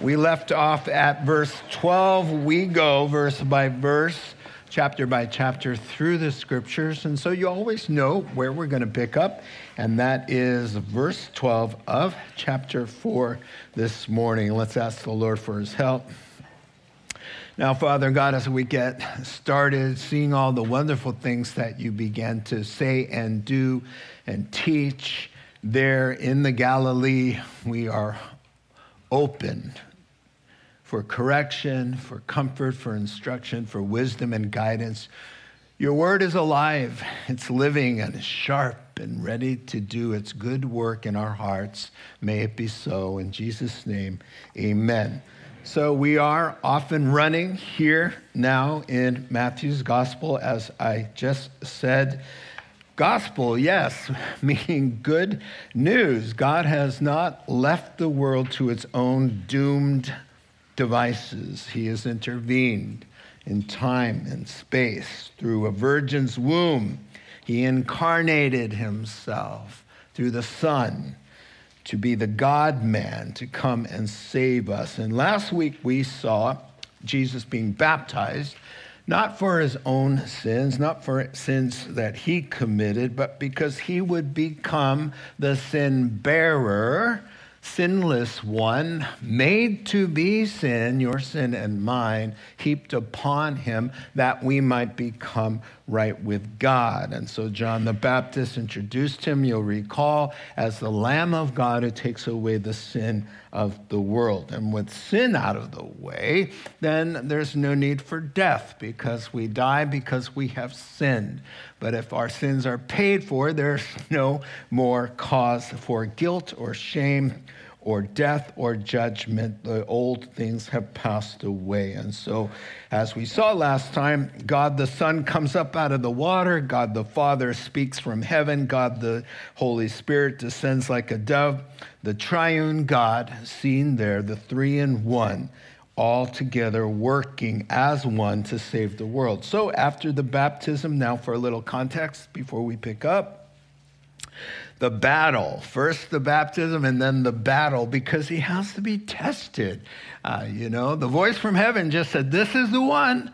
We left off at verse 12. We go verse by verse, chapter by chapter through the scriptures. And so you always know where we're going to pick up. And that is verse 12 of chapter 4 this morning. Let's ask the Lord for his help. Now, Father God, as we get started seeing all the wonderful things that you began to say and do and teach there in the Galilee, we are open for correction, for comfort, for instruction, for wisdom and guidance. Your word is alive, it's living and sharp and ready to do its good work in our hearts. May it be so. In Jesus' name, amen. So we are often running here now in Matthew's gospel, as I just said. Gospel, yes, meaning good news. God has not left the world to its own doomed devices. He has intervened in time and space through a virgin's womb. He incarnated himself through the Son to be the God man to come and save us. And last week we saw Jesus being baptized, not for his own sins, not for sins that he committed, but because he would become the sin bearer sinless one, made to be sin, your sin and mine, heaped upon him, that we might become right with God. And so John the Baptist introduced him, you'll recall, as the Lamb of God who takes away the sin of the world. And with sin out of the way, then there's no need for death because we die because we have sinned. But if our sins are paid for, there's no more cause for guilt or shame or death or judgment. The old things have passed away. And so, as we saw last time, God the Son comes up out of the water, God the Father speaks from heaven, God the Holy Spirit descends like a dove. The triune God seen there, the three in one all together working as one to save the world. So, after the baptism, now for a little context before we pick up, the battle. First the baptism and then the battle because he has to be tested. Uh, you know, the voice from heaven just said, This is the one.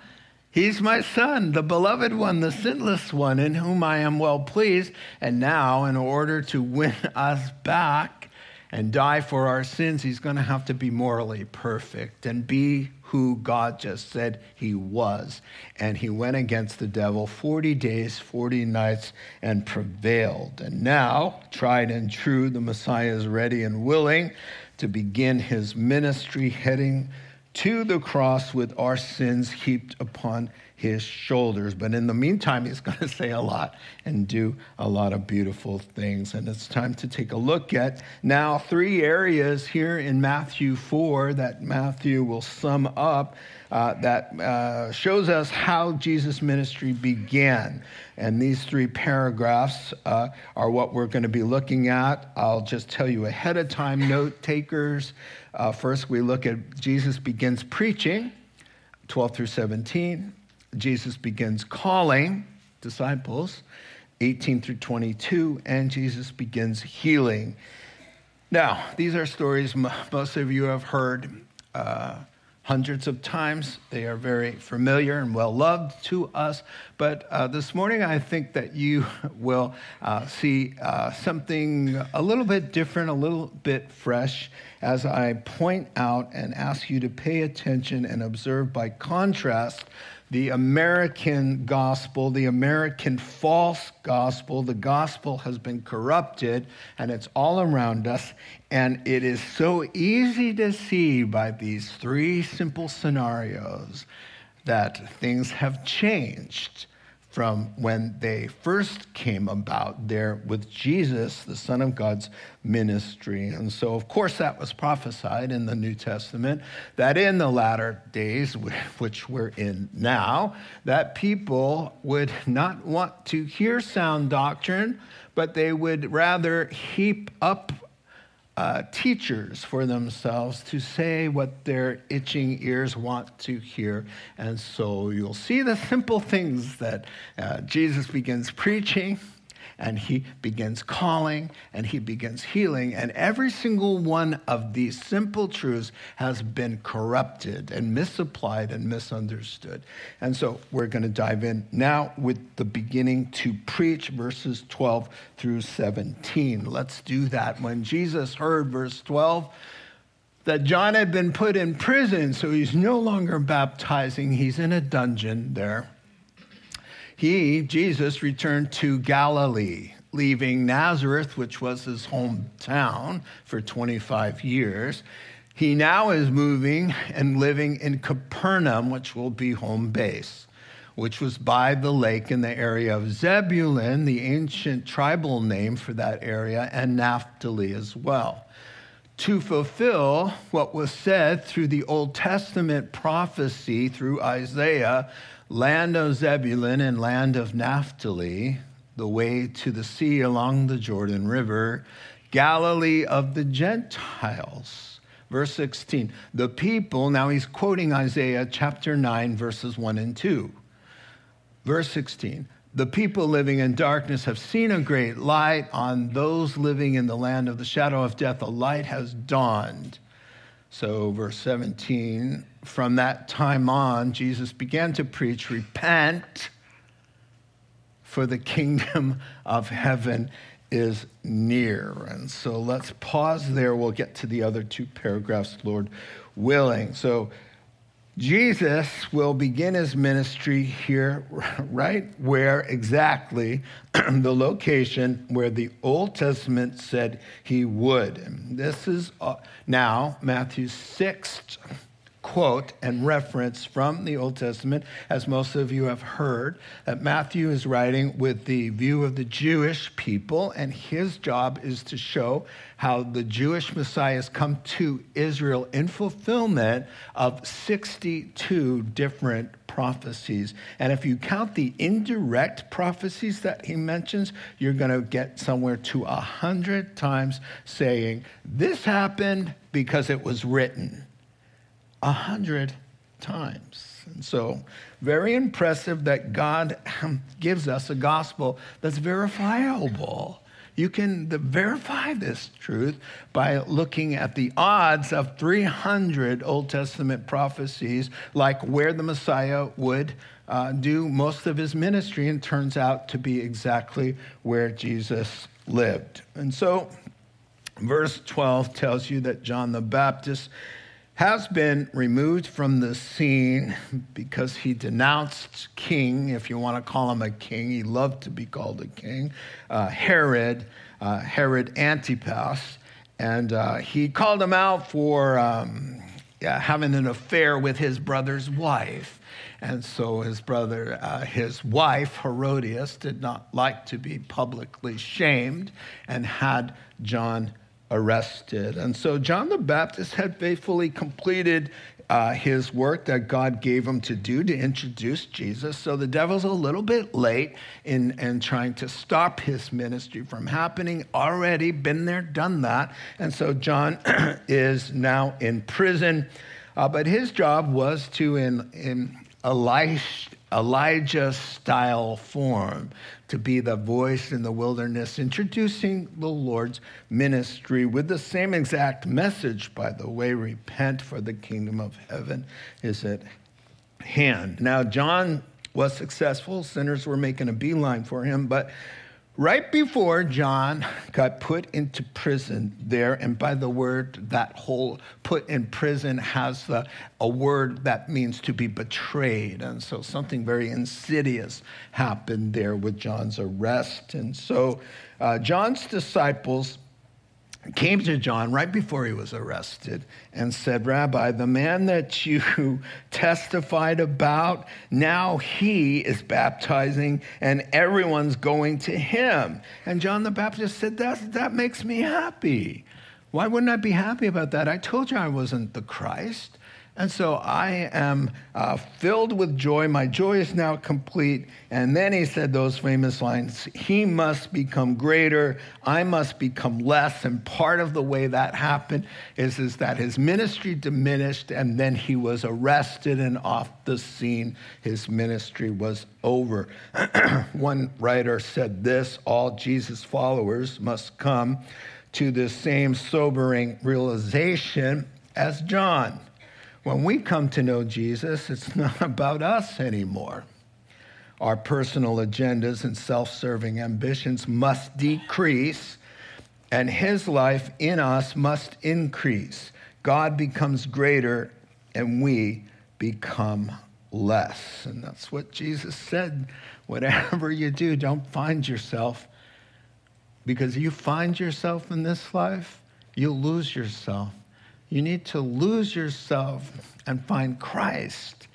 He's my son, the beloved one, the sinless one, in whom I am well pleased. And now, in order to win us back and die for our sins, he's going to have to be morally perfect and be who God just said he was. And he went against the devil 40 days, 40 nights, and prevailed. And now, tried and true, the Messiah is ready and willing to begin his ministry, heading to the cross with our sins heaped upon his shoulders. But in the meantime, he's going to say a lot and do a lot of beautiful things. And it's time to take a look at now three areas here in Matthew 4 that Matthew will sum up. Uh, that uh, shows us how Jesus' ministry began. And these three paragraphs uh, are what we're going to be looking at. I'll just tell you ahead of time, note takers. Uh, first, we look at Jesus begins preaching, 12 through 17. Jesus begins calling disciples, 18 through 22, and Jesus begins healing. Now, these are stories most of you have heard uh, hundreds of times. They are very familiar and well loved to us. But uh, this morning, I think that you will uh, see uh, something a little bit different, a little bit fresh as I point out and ask you to pay attention and observe by contrast the American gospel, the American false gospel. The gospel has been corrupted and it's all around us. And it is so easy to see by these three simple scenarios that things have changed from when they first came about there with Jesus, the Son of God's ministry. And so, of course, that was prophesied in the New Testament that in the latter days, which we're in now, that people would not want to hear sound doctrine, but they would rather heap up uh, teachers for themselves to say what their itching ears want to hear. And so you'll see the simple things that uh, Jesus begins preaching and he begins calling and he begins healing. And every single one of these simple truths has been corrupted and misapplied and misunderstood. And so we're going to dive in now with the beginning to preach verses 12 through 17. Let's do that. When Jesus heard verse 12, that John had been put in prison, so he's no longer baptizing. He's in a dungeon there he, Jesus, returned to Galilee, leaving Nazareth, which was his hometown, for 25 years. He now is moving and living in Capernaum, which will be home base, which was by the lake in the area of Zebulun, the ancient tribal name for that area, and Naphtali as well to fulfill what was said through the Old Testament prophecy through Isaiah land of Zebulun and land of Naphtali, the way to the sea along the Jordan River, Galilee of the Gentiles. Verse 16, the people, now he's quoting Isaiah chapter 9, verses 1 and 2. Verse 16, the people living in darkness have seen a great light. On those living in the land of the shadow of death, a light has dawned. So, verse 17, from that time on, Jesus began to preach, Repent, for the kingdom of heaven is near. And so let's pause there. We'll get to the other two paragraphs, Lord willing. So, Jesus will begin his ministry here, right where exactly the location where the Old Testament said he would. And this is uh, now Matthew's sixth quote and reference from the Old Testament, as most of you have heard, that Matthew is writing with the view of the Jewish people, and his job is to show how the Jewish Messiah has come to Israel in fulfillment of 62 different prophecies. And if you count the indirect prophecies that he mentions, you're going to get somewhere to a hundred times saying, This happened because it was written a hundred times. And so, very impressive that God gives us a gospel that's verifiable. You can verify this truth by looking at the odds of 300 Old Testament prophecies, like where the Messiah would uh, do most of his ministry, and turns out to be exactly where Jesus lived. And so, verse 12 tells you that John the Baptist has been removed from the scene because he denounced king, if you want to call him a king. He loved to be called a king, uh, Herod, uh, Herod Antipas. And uh, he called him out for um, having an affair with his brother's wife. And so his brother, uh, his wife, Herodias, did not like to be publicly shamed and had John arrested. And so John the Baptist had faithfully completed uh, his work that God gave him to do to introduce Jesus. So the devil's a little bit late in, in trying to stop his ministry from happening. Already been there, done that. And so John is now in prison. Uh, but his job was to, in, in Elisha, Elijah style form to be the voice in the wilderness, introducing the Lord's ministry with the same exact message, by the way repent, for the kingdom of heaven is at hand. Now, John was successful, sinners were making a beeline for him, but right before John got put into prison there, and by the word, that whole put in prison has the, a word that means to be betrayed. And so something very insidious happened there with John's arrest. And so uh, John's disciples came to John right before he was arrested and said, Rabbi, the man that you testified about, now he is baptizing and everyone's going to him. And John the Baptist said, That, that makes me happy. Why wouldn't I be happy about that? I told you I wasn't the Christ. And so I am uh, filled with joy. My joy is now complete. And then he said those famous lines He must become greater, I must become less. And part of the way that happened is, is that his ministry diminished, and then he was arrested and off the scene. His ministry was over. One writer said this all Jesus' followers must come to the same sobering realization as John. When we come to know Jesus, it's not about us anymore. Our personal agendas and self serving ambitions must decrease, and his life in us must increase. God becomes greater, and we become less. And that's what Jesus said. Whatever you do, don't find yourself, because if you find yourself in this life, you'll lose yourself. You need to lose yourself and find Christ.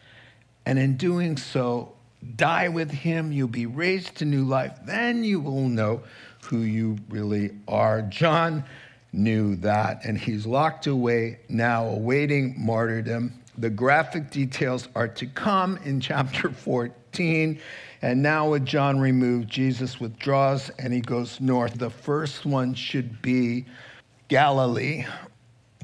And in doing so, die with him. You'll be raised to new life. Then you will know who you really are. John knew that, and he's locked away now, awaiting martyrdom. The graphic details are to come in chapter 14. And now, with John removed, Jesus withdraws and he goes north. The first one should be Galilee,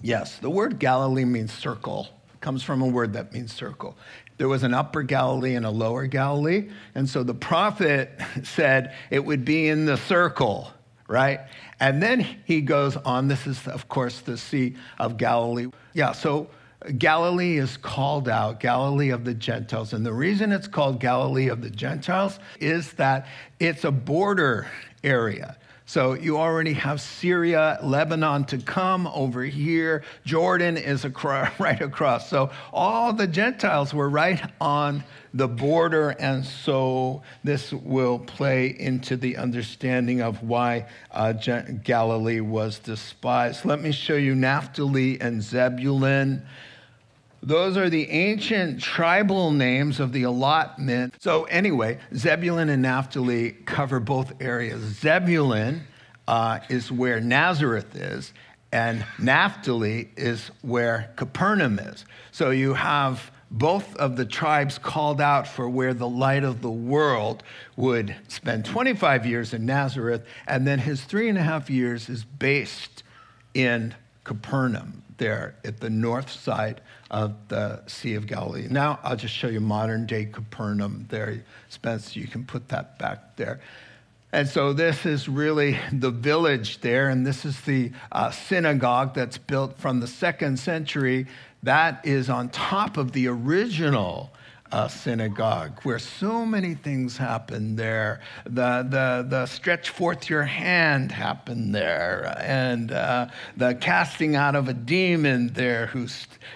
Yes, the word Galilee means circle. It comes from a word that means circle. There was an upper Galilee and a lower Galilee. And so the prophet said it would be in the circle, right? And then he goes on. This is, of course, the Sea of Galilee. Yeah, so Galilee is called out, Galilee of the Gentiles. And the reason it's called Galilee of the Gentiles is that it's a border area. So you already have Syria, Lebanon to come over here. Jordan is across, right across. So all the Gentiles were right on the border. And so this will play into the understanding of why uh, Galilee was despised. Let me show you Naphtali and Zebulun. Those are the ancient tribal names of the allotment. So, anyway, Zebulun and Naphtali cover both areas. Zebulun uh, is where Nazareth is, and Naphtali is where Capernaum is. So, you have both of the tribes called out for where the light of the world would spend 25 years in Nazareth, and then his three and a half years is based in Capernaum, there at the north side of the Sea of Galilee. Now I'll just show you modern day Capernaum there. Spence, you can put that back there. And so this is really the village there, and this is the uh, synagogue that's built from the second century. That is on top of the original uh, synagogue where so many things happened there. The, the, the stretch forth your hand happened there, and uh, the casting out of a demon there who,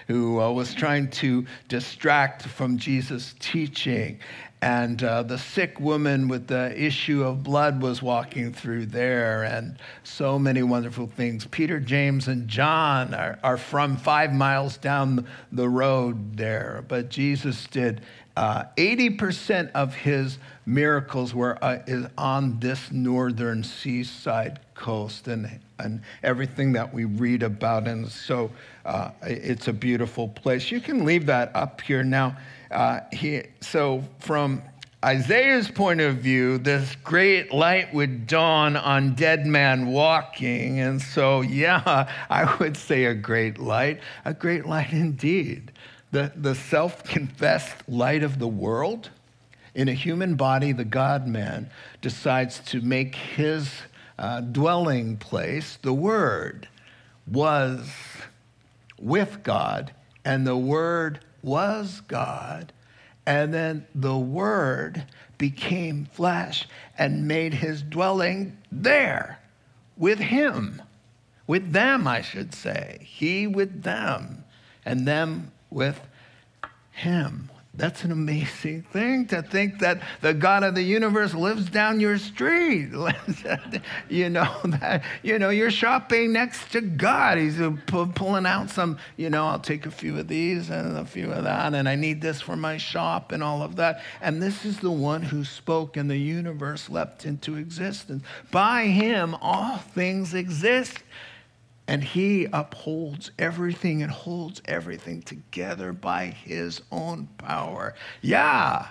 who uh, was trying to distract from Jesus' teaching. And uh, the sick woman with the issue of blood was walking through there, and so many wonderful things. Peter, James, and John are, are from five miles down the road there, but Jesus did. Uh, 80% of his miracles were uh, is on this northern seaside coast and, and everything that we read about. And so uh, it's a beautiful place. You can leave that up here now. Uh, he, so, from Isaiah's point of view, this great light would dawn on dead man walking. And so, yeah, I would say a great light, a great light indeed. The, the self confessed light of the world. In a human body, the God man decides to make his uh, dwelling place, the Word, was with God, and the Word was God, And then the Word became flesh and made his dwelling there with him, with them, I should say. He with them, and them with him. That's an amazing thing to think that the God of the universe lives down your street. you know that you know you're shopping next to God. He's uh, pulling out some. You know, I'll take a few of these and a few of that, and I need this for my shop and all of that. And this is the one who spoke, and the universe leapt into existence. By Him, all things exist. And he upholds everything and holds everything together by his own power. Yeah,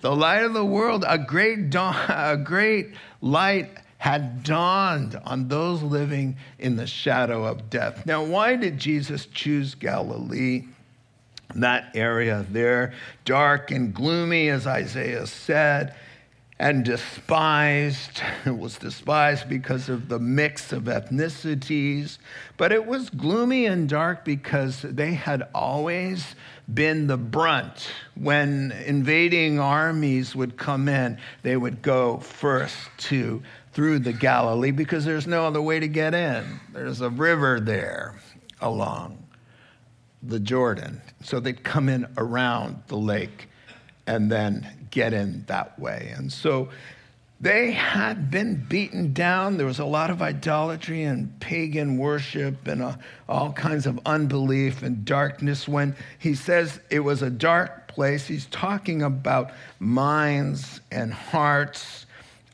the light of the world, a great dawn, a great light had dawned on those living in the shadow of death. Now, why did Jesus choose Galilee? That area there, dark and gloomy, as Isaiah said and despised. It was despised because of the mix of ethnicities, but it was gloomy and dark because they had always been the brunt. When invading armies would come in, they would go first to through the Galilee because there's no other way to get in. There's a river there along the Jordan. So they'd come in around the lake and then get in that way. And so they had been beaten down. There was a lot of idolatry and pagan worship and uh, all kinds of unbelief and darkness. When he says it was a dark place, he's talking about minds and hearts.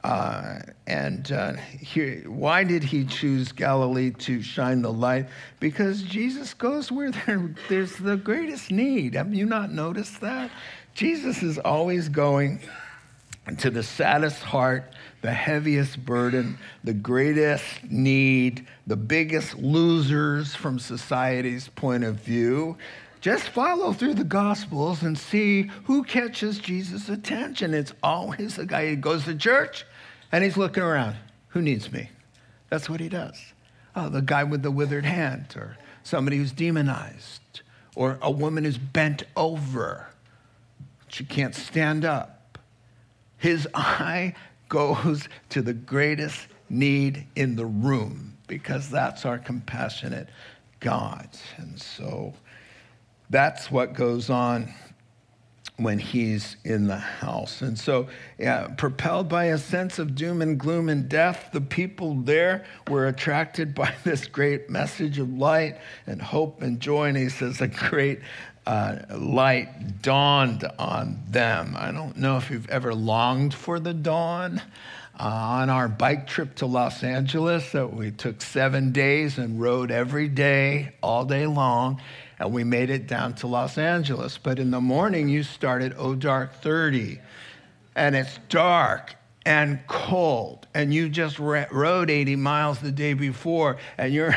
Uh, and uh, here, why did he choose Galilee to shine the light? Because Jesus goes where there, there's the greatest need. Have you not noticed that? Jesus is always going to the saddest heart, the heaviest burden, the greatest need, the biggest losers from society's point of view. Just follow through the Gospels and see who catches Jesus' attention. It's always the guy who goes to church and he's looking around. Who needs me? That's what he does. Oh, the guy with the withered hand, or somebody who's demonized, or a woman who's bent over she can't stand up. His eye goes to the greatest need in the room because that's our compassionate God. And so that's what goes on when he's in the house. And so, yeah, propelled by a sense of doom and gloom and death, the people there were attracted by this great message of light and hope and joy. And he says, a great uh, light dawned on them. I don't know if you've ever longed for the dawn. Uh, on our bike trip to Los Angeles, that we took seven days and rode every day, all day long, and we made it down to Los Angeles. But in the morning, you start at O Dark 30, and it's dark and cold and you just rode 80 miles the day before and you're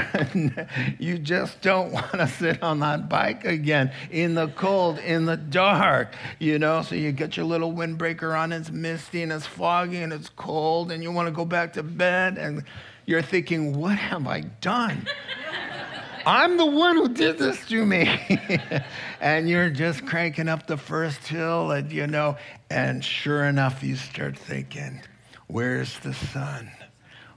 you just don't want to sit on that bike again in the cold in the dark you know? So you get your little windbreaker on it's misty and it's foggy and it's cold and you want to go back to bed and you're thinking what have i done I'm the one who did this to me. and you're just cranking up the first hill, and you know, and sure enough, you start thinking, where's the sun?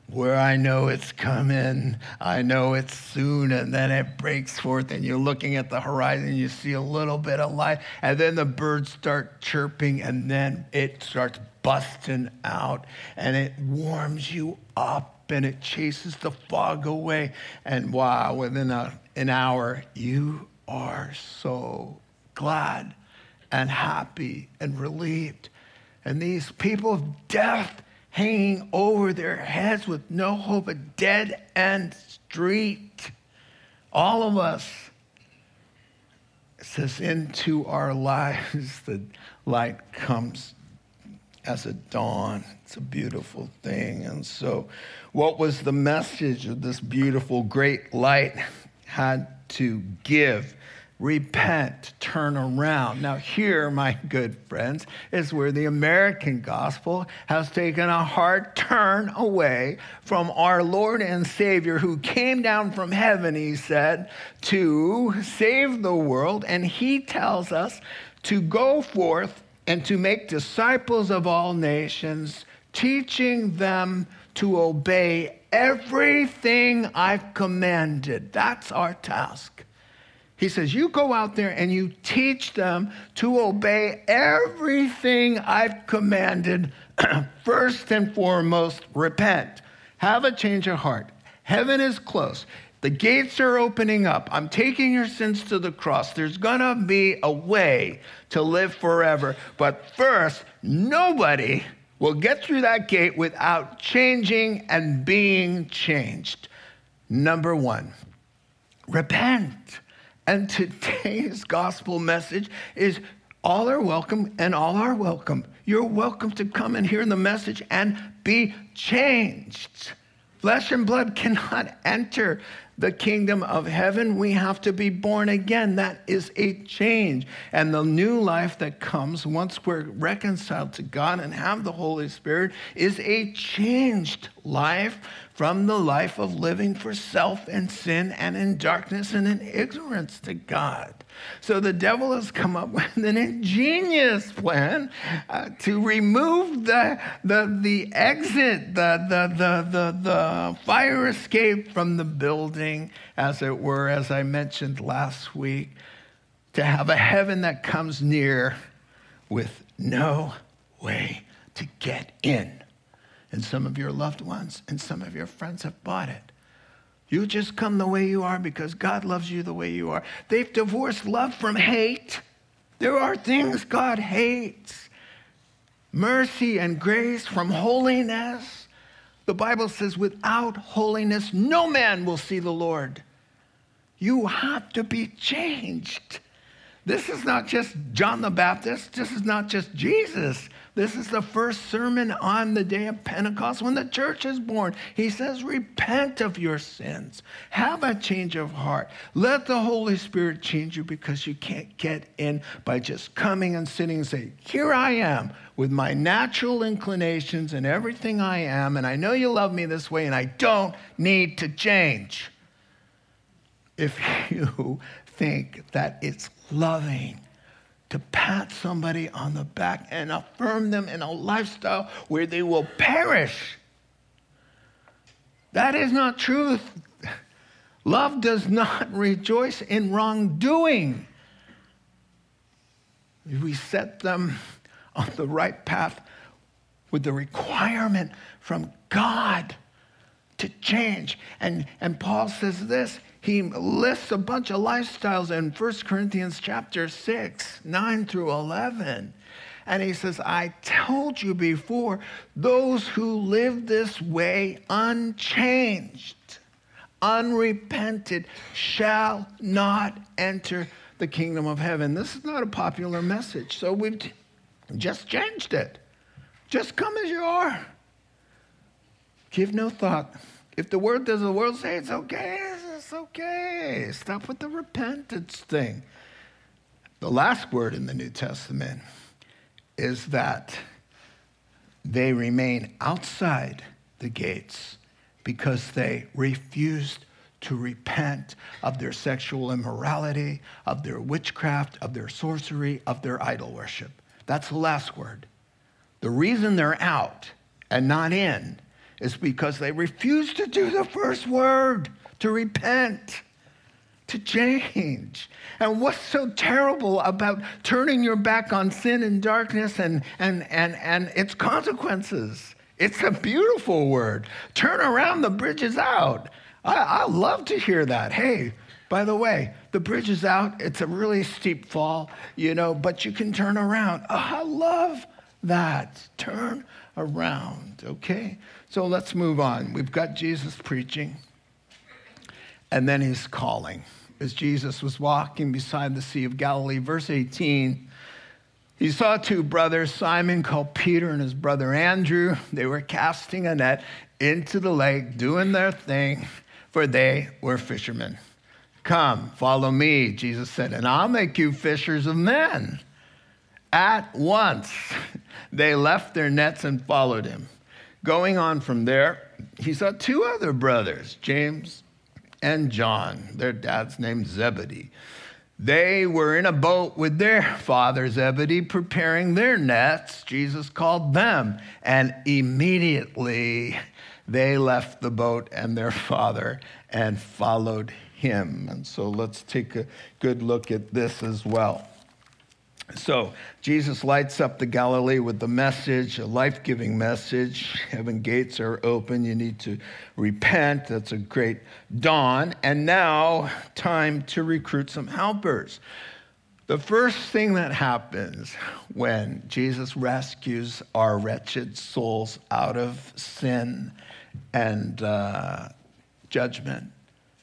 Where I know it's coming, I know it's soon, and then it breaks forth, and you're looking at the horizon, you see a little bit of light, and then the birds start chirping, and then it starts busting out, and it warms you up and it chases the fog away. And wow, within a, an hour, you are so glad and happy and relieved. And these people of death hanging over their heads with no hope, a dead end street. All of us. It says, into our lives, the light comes as a dawn. It's a beautiful thing. And so, what was the message of this beautiful, great light had to give? Repent, turn around. Now, here, my good friends, is where the American gospel has taken a hard turn away from our Lord and Savior who came down from heaven, he said, to save the world. And he tells us to go forth and to make disciples of all nations, teaching them to obey everything I've commanded. That's our task. He says, You go out there and you teach them to obey everything I've commanded. First and foremost, repent. Have a change of heart. Heaven is close. The gates are opening up. I'm taking your sins to the cross. There's going to be a way to live forever. But first, nobody will get through that gate without changing and being changed. Number one, repent. And today's gospel message is all are welcome and all are welcome. You're welcome to come and hear the message and be changed. Flesh and blood cannot enter the kingdom of heaven. We have to be born again. That is a change. And the new life that comes once we're reconciled to God and have the Holy Spirit is a changed life from the life of living for self and sin and in darkness and in ignorance to God. So the devil has come up with an ingenious plan uh, to remove the, the, the exit, the, the, the, the, the fire escape from the building, as it were, as I mentioned last week, to have a heaven that comes near with no way to get in and some of your loved ones and some of your friends have bought it. You just come the way you are because God loves you the way you are. They've divorced love from hate. There are things God hates mercy and grace from holiness. The Bible says, without holiness, no man will see the Lord. You have to be changed. This is not just John the Baptist. This is not just Jesus. This is the first sermon on the day of Pentecost when the church is born. He says, Repent of your sins. Have a change of heart. Let the Holy Spirit change you because you can't get in by just coming and sitting and saying, Here I am with my natural inclinations and everything I am, and I know you love me this way, and I don't need to change. If you think that it's loving to pat somebody on the back and affirm them in a lifestyle where they will perish. That is not truth. Love does not rejoice in wrongdoing. We set them on the right path with the requirement from God to change. And, and Paul says this he lists a bunch of lifestyles in 1 Corinthians chapter 6, 9 through 11. And he says, I told you before, those who live this way unchanged, unrepented, shall not enter the kingdom of heaven. This is not a popular message, so we've just changed it. Just come as you are. Give no thought. If the word does the world say it's okay, it's okay. Stop with the repentance thing. The last word in the New Testament is that they remain outside the gates because they refused to repent of their sexual immorality, of their witchcraft, of their sorcery, of their idol worship. That's the last word. The reason they're out and not in is because they refuse to do the first word to repent, to change. And what's so terrible about turning your back on sin and darkness and, and, and, and its consequences? It's a beautiful word. Turn around, the bridge is out. I, I love to hear that. Hey, by the way, the bridge is out. It's a really steep fall, you know, but you can turn around. Oh, I love that. Turn around, okay? So let's move on. We've got Jesus preaching. And then he's calling. As Jesus was walking beside the Sea of Galilee, verse 18, he saw two brothers, Simon called Peter and his brother Andrew. They were casting a net into the lake, doing their thing, for they were fishermen. Come, follow me, Jesus said, and I'll make you fishers of men. At once, they left their nets and followed him. Going on from there, he saw two other brothers, James and John. Their dad's name Zebedee. they were in a boat with their father Zebedee preparing their nets. Jesus called them, and immediately they left the boat and their father and followed him. And so let's take a good look at this as well. So, Jesus lights up the Galilee with the message, a life giving message. Heaven gates are open. You need to repent. That's a great dawn. And now, time to recruit some helpers. The first thing that happens when Jesus rescues our wretched souls out of sin and uh, judgment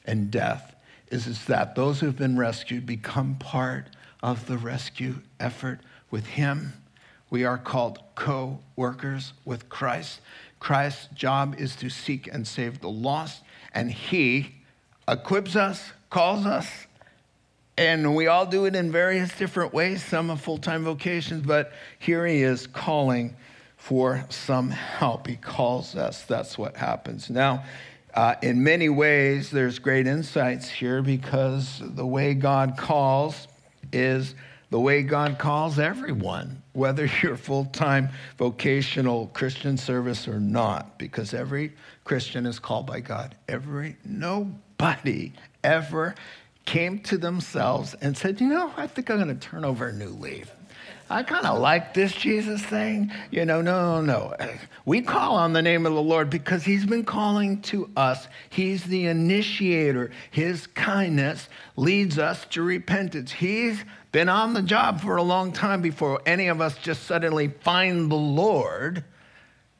and death is, is that those who've been rescued become part of the rescue effort with Him. We are called co workers with Christ. Christ's job is to seek and save the lost, and He equips us, calls us, and we all do it in various different ways. Some have full time vocations, but here He is calling for some help. He calls us. That's what happens. Now, uh, in many ways, there's great insights here because the way God calls is the way God calls everyone, whether you're full time vocational Christian service or not, because every Christian is called by God. Every, nobody ever came to themselves and said, You know, I think I'm going to turn over a new leaf. I kind of like this Jesus thing. You know, no, no. no. We call on the name of the Lord because he's been calling to us. He's the initiator. His kindness leads us to repentance. He's been on the job for a long time before any of us just suddenly find the Lord.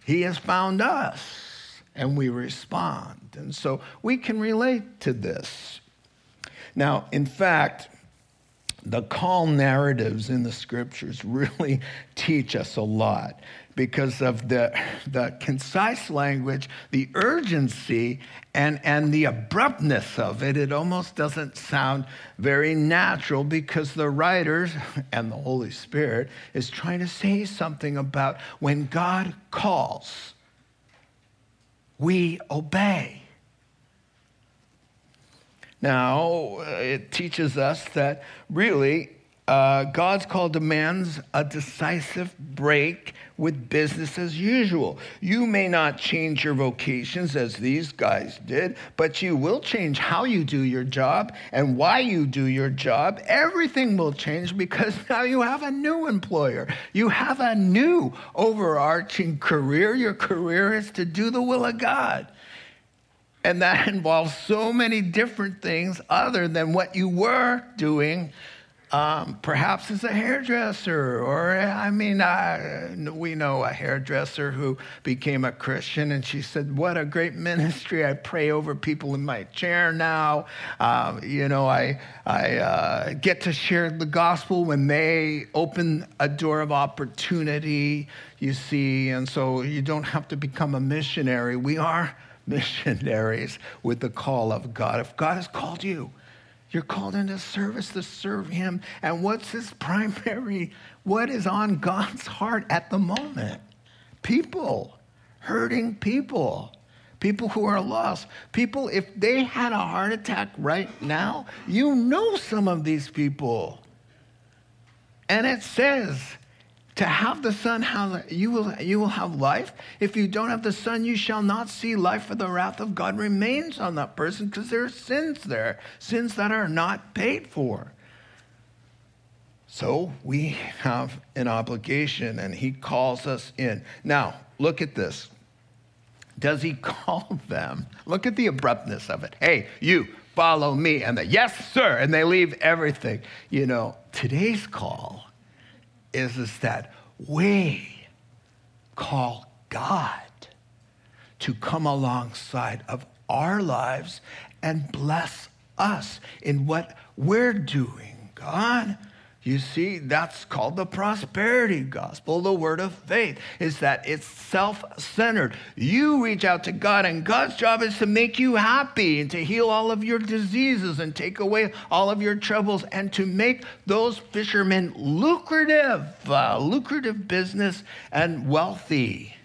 He has found us and we respond. And so we can relate to this. Now, in fact, the call narratives in the scriptures really teach us a lot because of the, the concise language, the urgency, and, and the abruptness of it. It almost doesn't sound very natural because the writers and the Holy Spirit is trying to say something about when God calls, we obey. Now, it teaches us that really uh, God's call demands a decisive break with business as usual. You may not change your vocations as these guys did, but you will change how you do your job and why you do your job. Everything will change because now you have a new employer. You have a new overarching career. Your career is to do the will of God. And that involves so many different things other than what you were doing, um, perhaps as a hairdresser. Or, I mean, uh, we know a hairdresser who became a Christian, and she said, What a great ministry. I pray over people in my chair now. Um, you know, I, I uh, get to share the gospel when they open a door of opportunity, you see. And so you don't have to become a missionary. We are missionaries with the call of God. If God has called you, you're called into service to serve Him. And what's His primary, what is on God's heart at the moment? People, hurting people, people who are lost. People, if they had a heart attack right now, you know some of these people. And it says, to have the Son, you will, you will have life. If you don't have the Son, you shall not see life, for the wrath of God remains on that person because there are sins there, sins that are not paid for. So we have an obligation, and He calls us in. Now, look at this. Does He call them? Look at the abruptness of it. Hey, you, follow me. And the, yes, sir. And they leave everything. You know, today's call is, is that we call God to come alongside of our lives and bless us in what we're doing. God, you see, that's called the prosperity gospel. The word of faith is that it's self centered. You reach out to God, and God's job is to make you happy and to heal all of your diseases and take away all of your troubles and to make those fishermen lucrative, uh, lucrative business and wealthy.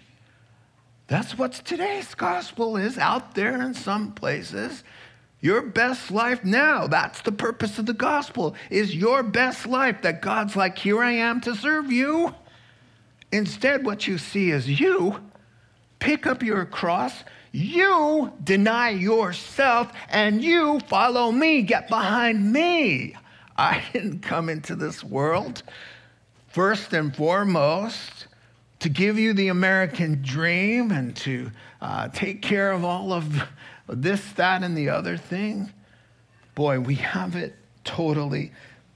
That's what today's gospel is out there in some places. Your best life now. That's the purpose of the gospel. Is your best life that God's like, here I am to serve you? Instead, what you see is you pick up your cross, you deny yourself, and you follow me. Get behind me. I didn't come into this world first and foremost to give you the American dream and to uh, take care of all of this, that, and the other thing. Boy, we have it totally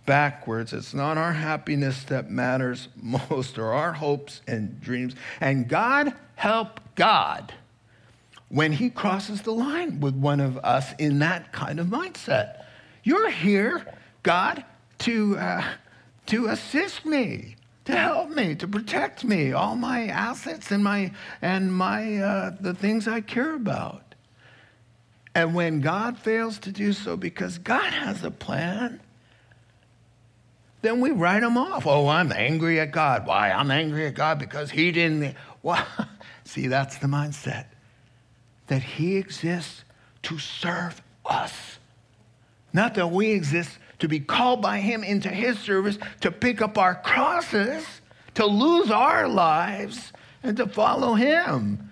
backwards. It's not our happiness that matters most or our hopes and dreams. And God help God when he crosses the line with one of us in that kind of mindset. You're here, God, to, uh, to assist me, to help me, to protect me, all my assets and my and my uh, the things I care about. And when God fails to do so because God has a plan, then we write him off. Oh, I'm angry at God. Why? I'm angry at God because he didn't. Well, see, that's the mindset that he exists to serve us. Not that we exist to be called by him into his service, to pick up our crosses, to lose our lives, and to follow him.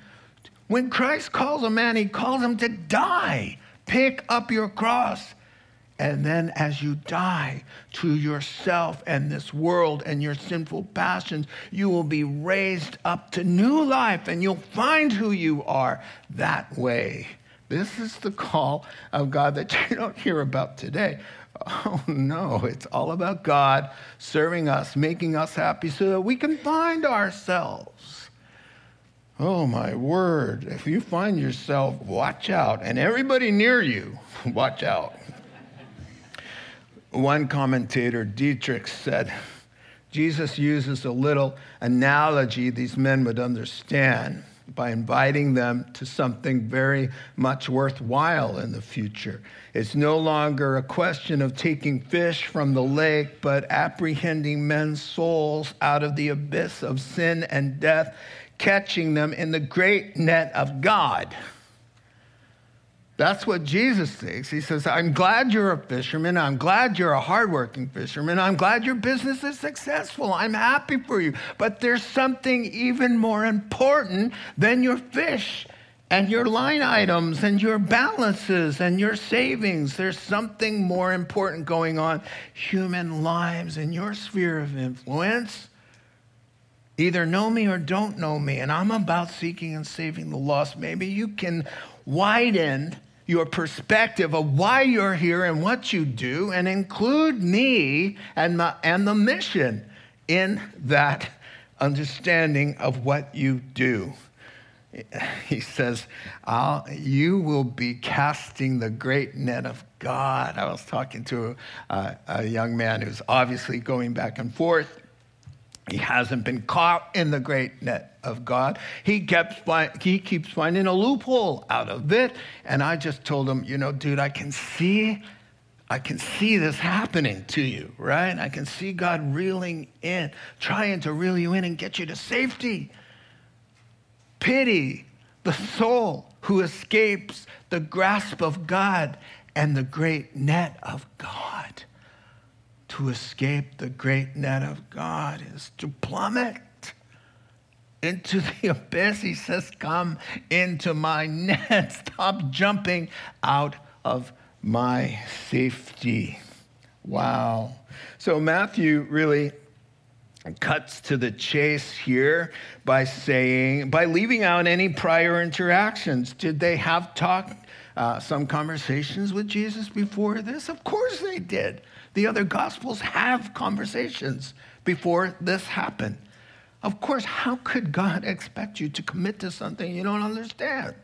When Christ calls a man, he calls him to die. Pick up your cross. And then, as you die to yourself and this world and your sinful passions, you will be raised up to new life and you'll find who you are that way. This is the call of God that you don't hear about today. Oh, no, it's all about God serving us, making us happy so that we can find ourselves. Oh, my word. If you find yourself, watch out. And everybody near you, watch out. One commentator, Dietrich, said, Jesus uses a little analogy these men would understand by inviting them to something very much worthwhile in the future. It's no longer a question of taking fish from the lake, but apprehending men's souls out of the abyss of sin and death, catching them in the great net of God. That's what Jesus thinks. He says, I'm glad you're a fisherman. I'm glad you're a hardworking fisherman. I'm glad your business is successful. I'm happy for you. But there's something even more important than your fish and your line items and your balances and your savings. There's something more important going on human lives in your sphere of influence. Either know me or don't know me, and I'm about seeking and saving the lost. Maybe you can widen your perspective of why you're here and what you do and include me and, my, and the mission in that understanding of what you do. He says, You will be casting the great net of God. I was talking to a, a young man who's obviously going back and forth he hasn't been caught in the great net of God. He, kept he keeps finding a loophole out of it. And I just told him, you know, dude, I can see, I can see this happening to you, right? I can see God reeling in, trying to reel you in and get you to safety. Pity the soul who escapes the grasp of God and the great net of God to escape the great net of God is to plummet into the abyss. He says, Come into my net. Stop jumping out of my safety. Wow. So Matthew really cuts to the chase here by saying, by leaving out any prior interactions. Did they have talked uh, some conversations with Jesus before this? Of course they did. The other gospels have conversations before this happened. Of course, how could God expect you to commit to something you don't understand?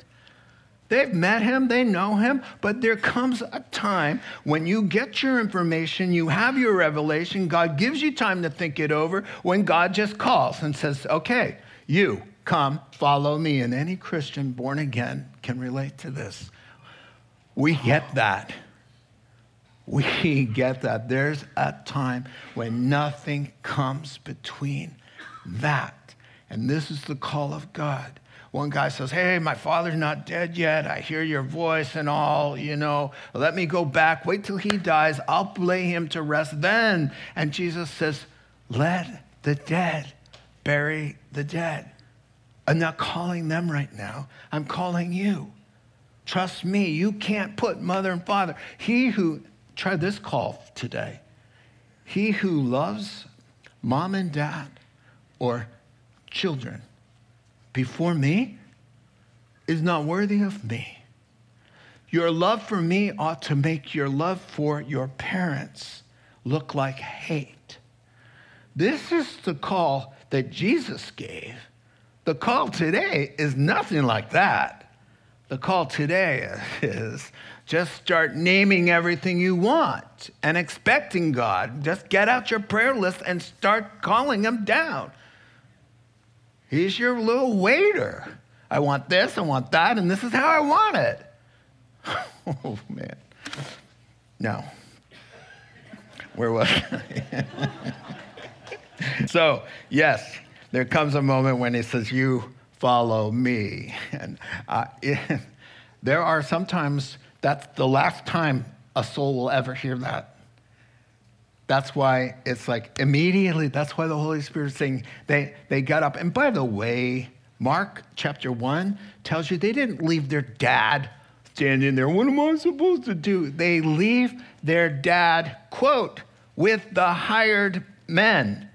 They've met him, they know him, but there comes a time when you get your information, you have your revelation, God gives you time to think it over, when God just calls and says, Okay, you come, follow me. And any Christian born again can relate to this. We get that. We get that. There's a time when nothing comes between that. And this is the call of God. one guy says, Hey, my father's not dead yet. I hear your voice and all, you know. Let me go back. Wait till he dies. I'll lay him to rest then. And Jesus says, Let the dead bury the dead. I'm not calling them right now. I'm calling you. Trust me, you can't put mother and father. He who, try this call today. He who loves mom and dad or children before me is not worthy of me. Your love for me ought to make your love for your parents look like hate. This is the call that Jesus gave. The call today is nothing like that. The call today is just start naming everything you want and expecting God. Just get out your prayer list and start calling Him down. He's your little waiter. I want this, I want that, and this is how I want it. oh, man. No. Where was I? so, yes, there comes a moment when he says, You follow me. And uh, there are sometimes, that's the last time a soul will ever hear that. That's why it's like immediately, that's why the Holy Spirit's saying they, they got up. And by the way, Mark chapter 1 tells you they didn't leave their dad standing there. What am I supposed to do? They leave their dad, quote, with the hired men.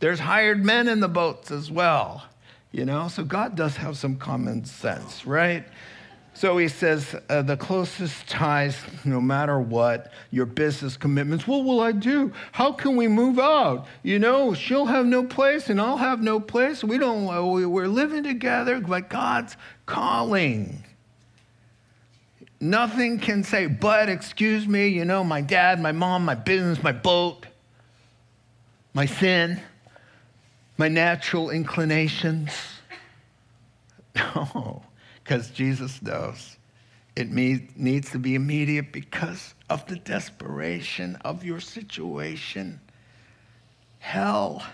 There's hired men in the boats as well, you know? So God does have some common sense, right? So he says, uh, the closest ties, no matter what, your business commitments. What will I do? How can we move out? You know, she'll have no place and I'll have no place. We don't, uh, we're living together, but God's calling. Nothing can say, but excuse me, you know, my dad, my mom, my business, my boat, my sin my natural inclinations. No, because Jesus knows it needs to be immediate because of the desperation of your situation. Hell.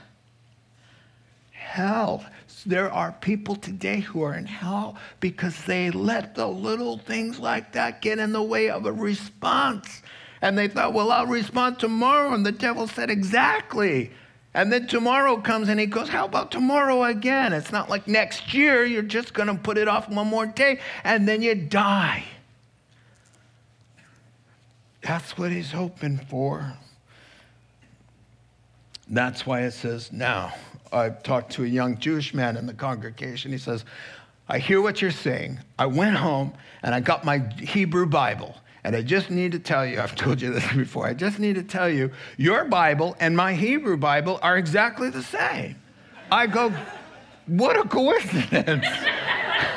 Hell. There are people today who are in hell because they let the little things like that get in the way of a response. And they thought, well, I'll respond tomorrow. And the devil said, exactly. And then tomorrow comes and he goes, How about tomorrow again? It's not like next year, you're just going to put it off one more day and then you die. That's what he's hoping for. That's why it says, Now, I talked to a young Jewish man in the congregation. He says, I hear what you're saying. I went home and I got my Hebrew Bible. And I just need to tell you, I've told you this before, I just need to tell you, your Bible and my Hebrew Bible are exactly the same. I go, what a coincidence.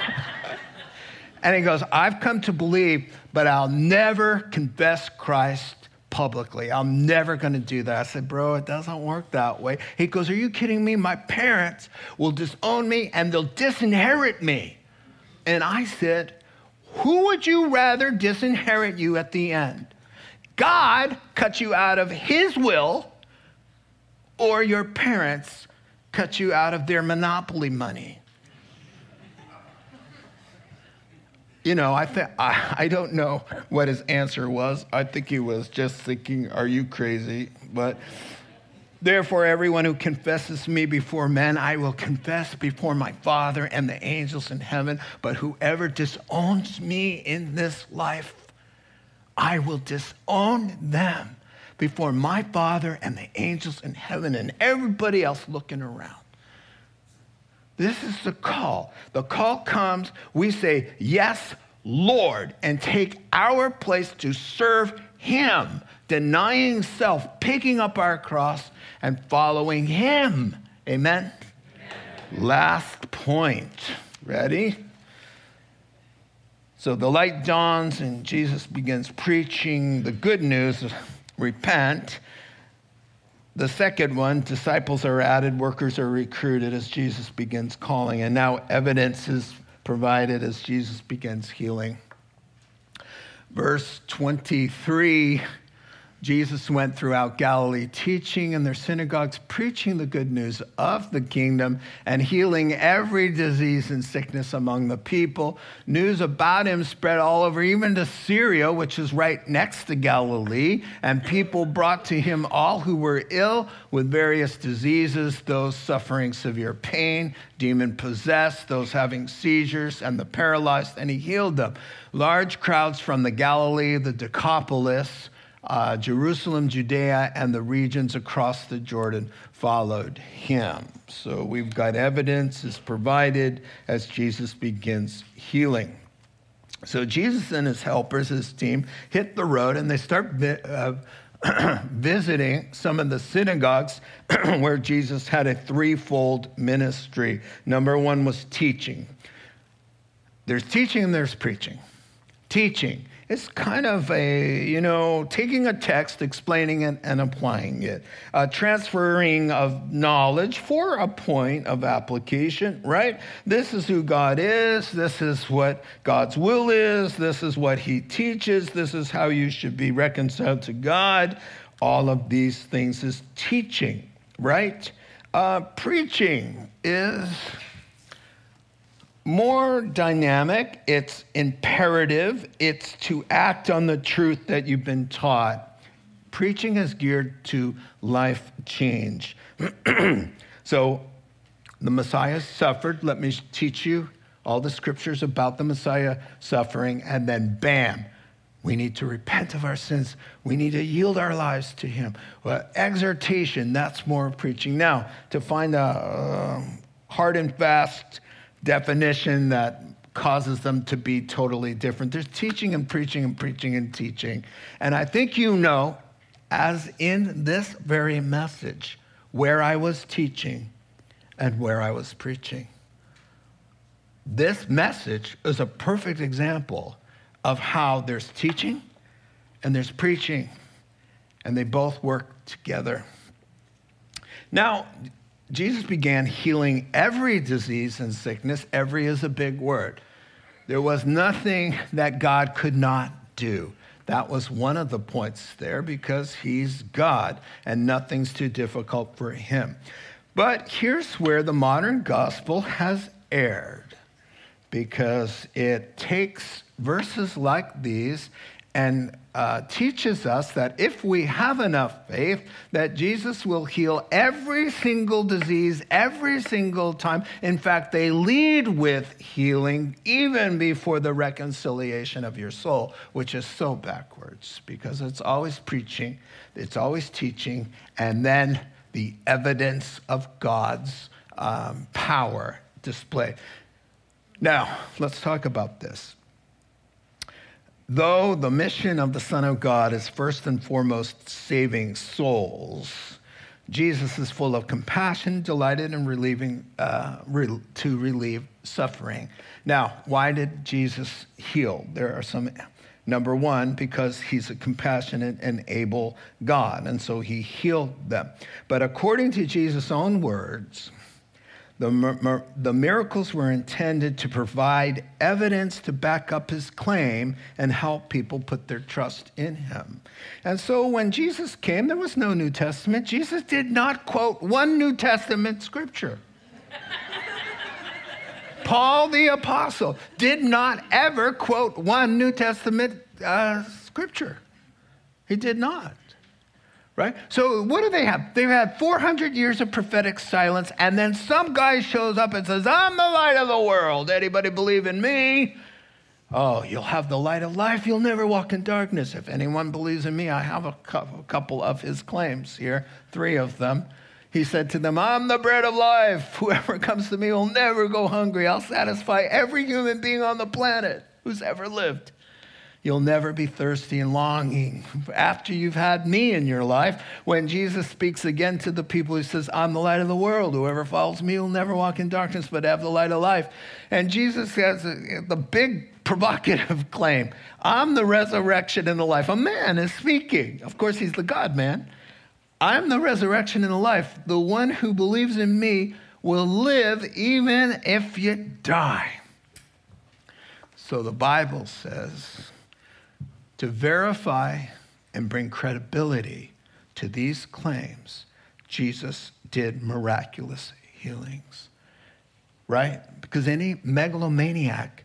and he goes, I've come to believe, but I'll never confess Christ publicly. I'm never going to do that. I said, Bro, it doesn't work that way. He goes, Are you kidding me? My parents will disown me and they'll disinherit me. And I said, who would you rather disinherit you at the end? God cut you out of his will, or your parents cut you out of their monopoly money? You know, I, th- I, I don't know what his answer was. I think he was just thinking, Are you crazy? But Therefore, everyone who confesses me before men, I will confess before my Father and the angels in heaven. But whoever disowns me in this life, I will disown them before my Father and the angels in heaven and everybody else looking around. This is the call. The call comes, we say, Yes, Lord, and take our place to serve Him, denying self, picking up our cross and following Him. Amen? Amen? Last point. Ready? So the light dawns, and Jesus begins preaching the good news repent. The second one, disciples are added, workers are recruited as Jesus begins calling, and now evidence is provided as Jesus begins healing. Verse 23 Jesus went throughout Galilee, teaching in their synagogues, preaching the good news of the kingdom, and healing every disease and sickness among the people. News about him spread all over, even to Syria, which is right next to Galilee. And people brought to him all who were ill with various diseases, those suffering severe pain, demon possessed, those having seizures, and the paralyzed, and he healed them. Large crowds from the Galilee, the Decapolis, uh, Jerusalem, Judea, and the regions across the Jordan followed him. So we've got evidence is provided as Jesus begins healing. So Jesus and his helpers, his team, hit the road and they start vi- uh, visiting some of the synagogues where Jesus had a threefold ministry. Number one was teaching. There's teaching and there's preaching. Teaching it's kind of a, you know, taking a text, explaining it, and applying it. A transferring of knowledge for a point of application, right? This is who God is. This is what God's will is. This is what He teaches. This is how you should be reconciled to God. All of these things is teaching, right? Uh, preaching is more dynamic, it's imperative, it's to act on the truth that you've been taught. Preaching is geared to life change. so the Messiah suffered. Let me teach you all the scriptures about the Messiah suffering, and then bam, we need to repent of our sins. We need to yield our lives to Him. Well, exhortation, that's more preaching. Now, to find a uh, hard and fast definition that causes them to be totally different. There's teaching and preaching and preaching and teaching. And I think you know, as in this very message, where I was teaching and where I was preaching. This message is a perfect example of how there's teaching and there's preaching, and they both work together. Now, Jesus began healing every disease and sickness. Every is a big word. There was nothing that God could not do. That was one of the points there because he's God and nothing's too difficult for him. But here's where the modern gospel has erred because it takes verses like these and uh, teaches us that if we have enough faith, that Jesus will heal every single disease every single time. In fact, they lead with healing even before the reconciliation of your soul, which is so backwards because it's always preaching, it's always teaching, and then the evidence of God's um, power displayed. Now, let's talk about this. Though the mission of the Son of God is first and foremost saving souls, Jesus is full of compassion, delighted in relieving, uh, re- to relieve suffering. Now, why did Jesus heal? There are some. Number one, because he's a compassionate and able God, and so he healed them. But according to Jesus' own words, the, the miracles were intended to provide evidence to back up his claim and help people put their trust in him. And so when Jesus came, there was no New Testament. Jesus did not quote one New Testament scripture. Paul the Apostle did not ever quote one New Testament uh, scripture. He did not right? So what do they have? They've had 400 years of prophetic silence, and then some guy shows up and says, I'm the light of the world. Anybody believe in me? Oh, you'll have the light of life. You'll never walk in darkness. If anyone believes in me, I have a couple of his claims here, three of them. He said to them, I'm the bread of life. Whoever comes to me will never go hungry. I'll satisfy every human being on the planet who's ever lived. You'll never be thirsty and longing after you've had me in your life. When Jesus speaks again to the people, he says, I'm the light of the world. Whoever follows me will never walk in darkness, but have the light of life. And Jesus has the big provocative claim I'm the resurrection and the life. A man is speaking. Of course, he's the God man. I'm the resurrection and the life. The one who believes in me will live even if you die. So the Bible says, to verify and bring credibility to these claims, Jesus did miraculous healings. Right? Because any megalomaniac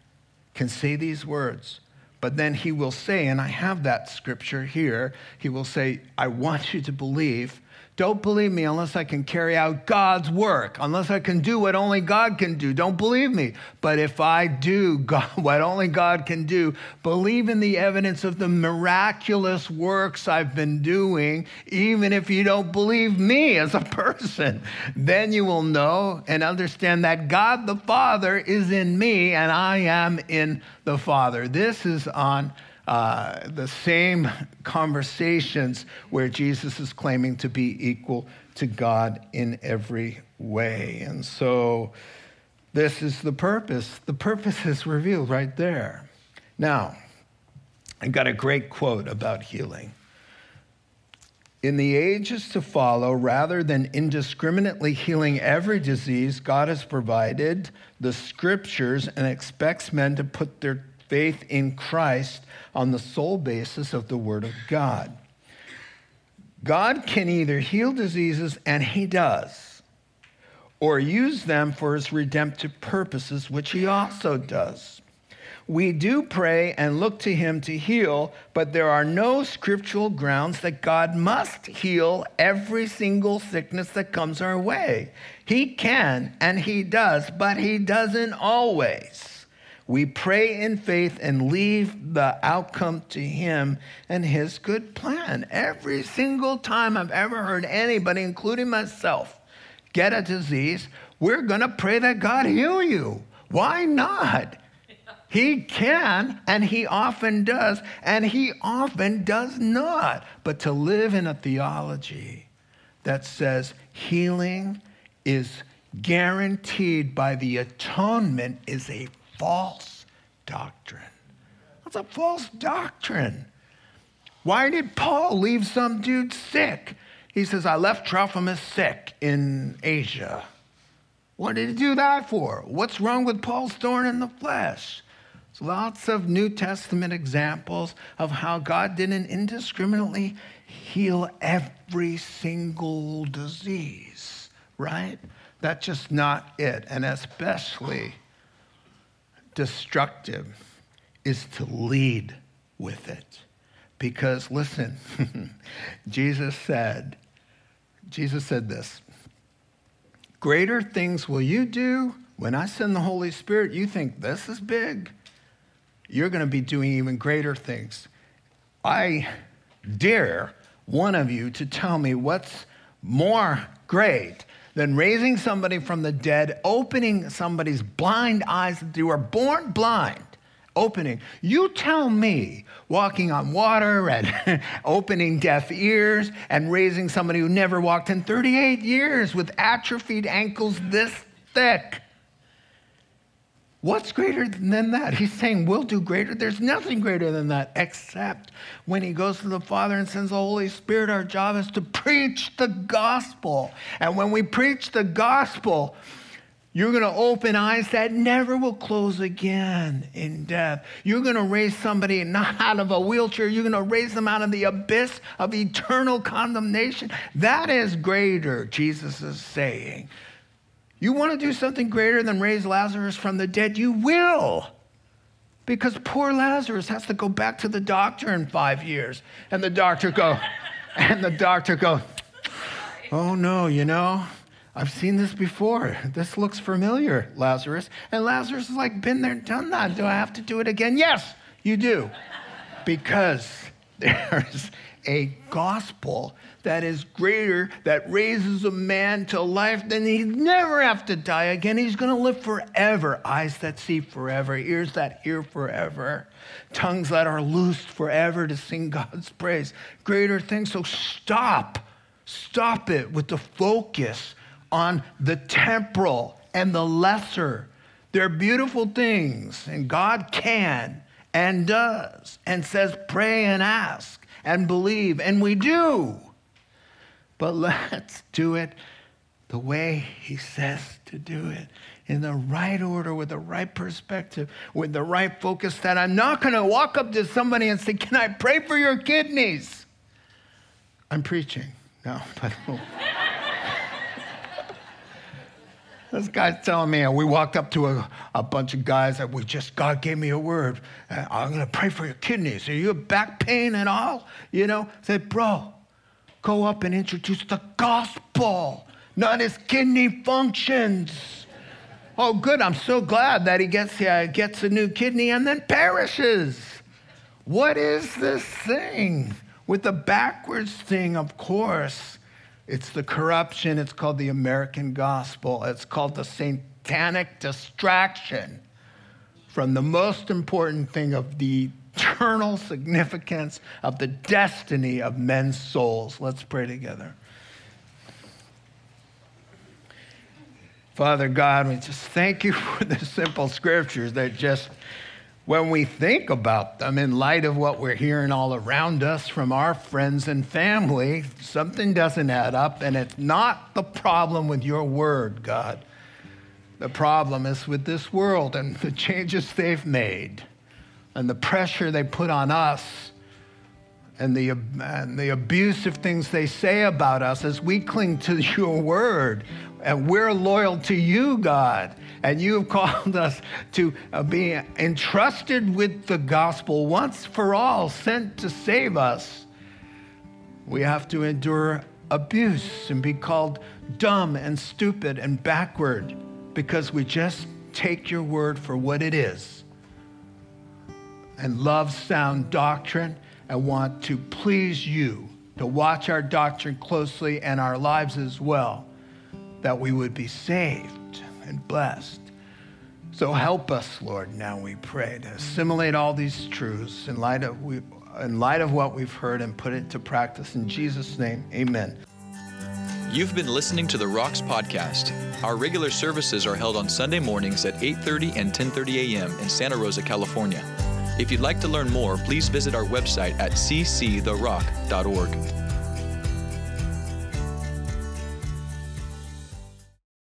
can say these words, but then he will say, and I have that scripture here, he will say, I want you to believe don't believe me unless I can carry out God's work, unless I can do what only God can do. Don't believe me. But if I do God, what only God can do, believe in the evidence of the miraculous works I've been doing, even if you don't believe me as a person. Then you will know and understand that God the Father is in me and I am in the Father. This is on uh, the same conversations where Jesus is claiming to be equal to God in every way. And so this is the purpose. The purpose is revealed right there. Now, I got a great quote about healing. In the ages to follow, rather than indiscriminately healing every disease, God has provided the scriptures and expects men to put their faith in Christ on the sole basis of the Word of God. God can either heal diseases, and He does, or use them for His redemptive purposes, which He also does. We do pray and look to Him to heal, but there are no scriptural grounds that God must heal every single sickness that comes our way. He can and He does, but He doesn't always. We pray in faith and leave the outcome to Him and His good plan. Every single time I've ever heard anybody, including myself, get a disease, we're going to pray that God heal you. Why not? He can, and he often does, and he often does not. But to live in a theology that says healing is guaranteed by the atonement is a false doctrine. That's a false doctrine. Why did Paul leave some dude sick? He says, I left Trophimus sick in Asia. What did he do that for? What's wrong with Paul's thorn in the flesh? There's lots of New Testament examples of how God didn't indiscriminately heal every single disease, right? That's just not it. And especially destructive is to lead with it. Because listen, Jesus said, Jesus said this Greater things will you do when I send the Holy Spirit. You think this is big? You're going to be doing even greater things. I dare one of you to tell me what's more great than raising somebody from the dead, opening somebody's blind eyes that they were born blind. Opening. You tell me walking on water and opening deaf ears and raising somebody who never walked in 38 years with atrophied ankles this thick. What's greater than that? He's saying we'll do greater. There's nothing greater than that except when he goes to the Father and sends the Holy Spirit. Our job is to preach the gospel. And when we preach the gospel, you're going to open eyes that never will close again in death. You're going to raise somebody not out of a wheelchair, you're going to raise them out of the abyss of eternal condemnation. That is greater, Jesus is saying. You want to do something greater than raise Lazarus from the dead? You will. Because poor Lazarus has to go back to the doctor in five years. And the doctor go, and the doctor go, oh no, you know, I've seen this before. This looks familiar, Lazarus. And Lazarus is like, been there, done that. Do I have to do it again? Yes, you do. Because there's a gospel that is greater, that raises a man to life, then he'd never have to die again. He's going to live forever. Eyes that see forever, ears that hear forever, tongues that are loosed forever to sing God's praise. Greater things. So stop. Stop it with the focus on the temporal and the lesser. They're beautiful things, and God can and does and says, pray and ask and believe, and we do. But let's do it the way He says to do it in the right order, with the right perspective, with the right focus. That I'm not going to walk up to somebody and say, Can I pray for your kidneys? I'm preaching. No, but. This guy's telling me, and we walked up to a, a bunch of guys that we just, God gave me a word. I'm going to pray for your kidneys. Are you back pain and all? You know? Said, bro, go up and introduce the gospel, not his kidney functions. Oh, good. I'm so glad that he gets, uh, gets a new kidney and then perishes. What is this thing? With the backwards thing, of course, it's the corruption. It's called the American gospel. It's called the satanic distraction from the most important thing of the eternal significance of the destiny of men's souls. Let's pray together. Father God, we just thank you for the simple scriptures that just when we think about them in light of what we're hearing all around us from our friends and family, something doesn't add up, and it's not the problem with your word, God. The problem is with this world and the changes they've made and the pressure they put on us and the, and the abusive things they say about us as we cling to your word and we're loyal to you, God and you have called us to uh, be entrusted with the gospel once for all, sent to save us. We have to endure abuse and be called dumb and stupid and backward because we just take your word for what it is and love sound doctrine and want to please you, to watch our doctrine closely and our lives as well, that we would be saved and blessed. So help us, Lord, now we pray to assimilate all these truths in light of, we, in light of what we've heard and put it to practice. In Jesus' name, amen. You've been listening to the Rocks podcast. Our regular services are held on Sunday mornings at 8:30 and 10:30 a.m. in Santa Rosa, California. If you'd like to learn more, please visit our website at cctherock.org.